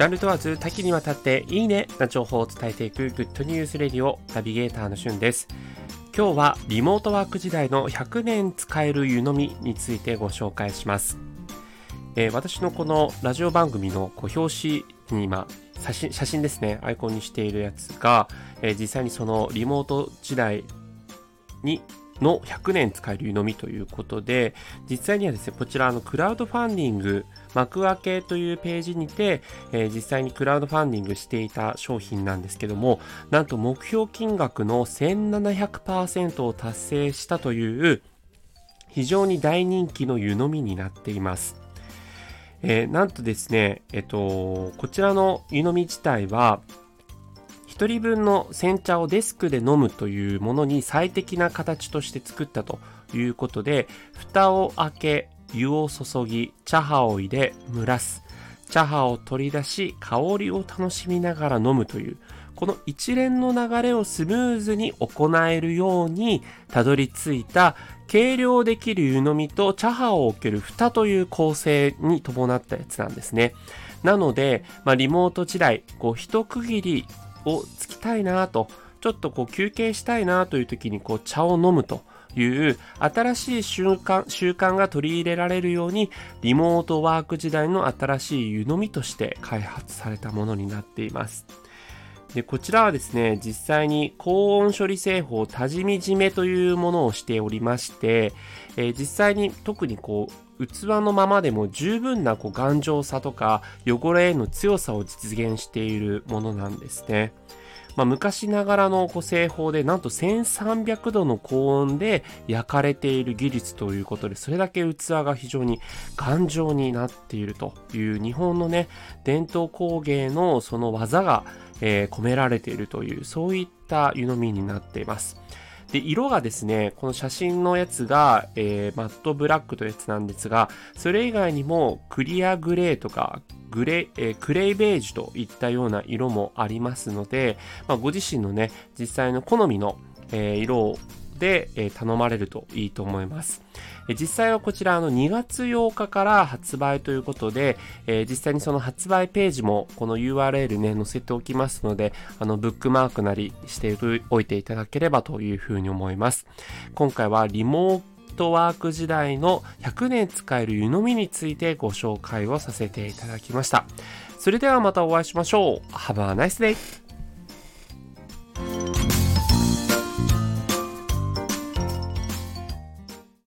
ジャンル問わず多岐にわたっていいねな情報を伝えていくグッドニュースレディオナビゲーターのしゅんです。今日はリモートワーク時代の100年使える湯飲みについてご紹介します。えー、私のこのラジオ番組のこう表紙に今写真写真ですね、アイコンにしているやつが、えー、実際にそのリモート時代にの100年使える湯飲みということで、実際にはですね、こちらのクラウドファンディング、幕開けというページにて、えー、実際にクラウドファンディングしていた商品なんですけども、なんと目標金額の1700%を達成したという非常に大人気の湯飲みになっています。えー、なんとですね、えっと、こちらの湯飲み自体は、1人分の煎茶をデスクで飲むというものに最適な形として作ったということで、蓋を開け、湯を注ぎ、茶葉を入れ、蒸らす。茶葉を取り出し、香りを楽しみながら飲むという、この一連の流れをスムーズに行えるようにたどり着いた計量できる湯飲みと茶葉を置ける蓋という構成に伴ったやつなんですね。なので、まあ、リモート時代、こう一区切りをつきたいなと、ちょっとこう休憩したいなという時にこう茶を飲むという新しい習慣習慣が取り入れられるようにリモートワーク時代の新しい湯飲みとして開発されたものになっています。でこちらはですね、実際に高温処理製法多治見締めというものをしておりまして、えー、実際に特にこう器のままでも十分なこう頑丈さとか汚れへの強さを実現しているものなんですね。まあ、昔ながらのこう製法でなんと1300度の高温で焼かれている技術ということでそれだけ器が非常に頑丈になっているという日本のね伝統工芸のその技が、えー、込められているというそういった湯飲みになっています。で、色がですね、この写真のやつが、えー、マットブラックというやつなんですが、それ以外にもクリアグレーとか、グレー、えー、クレイベージュといったような色もありますので、まあ、ご自身のね、実際の好みの、えー、色で、え、頼まれるといいと思います。え実際はこちらの2月8日から発売ということで、え実際にその発売ページもこの URL ね、載せておきますので、あの、ブックマークなりしておいていただければというふうに思います。今回はリモートワーク時代の100年使える湯飲みについてご紹介をさせていただきました。それではまたお会いしましょう。Have a nice day!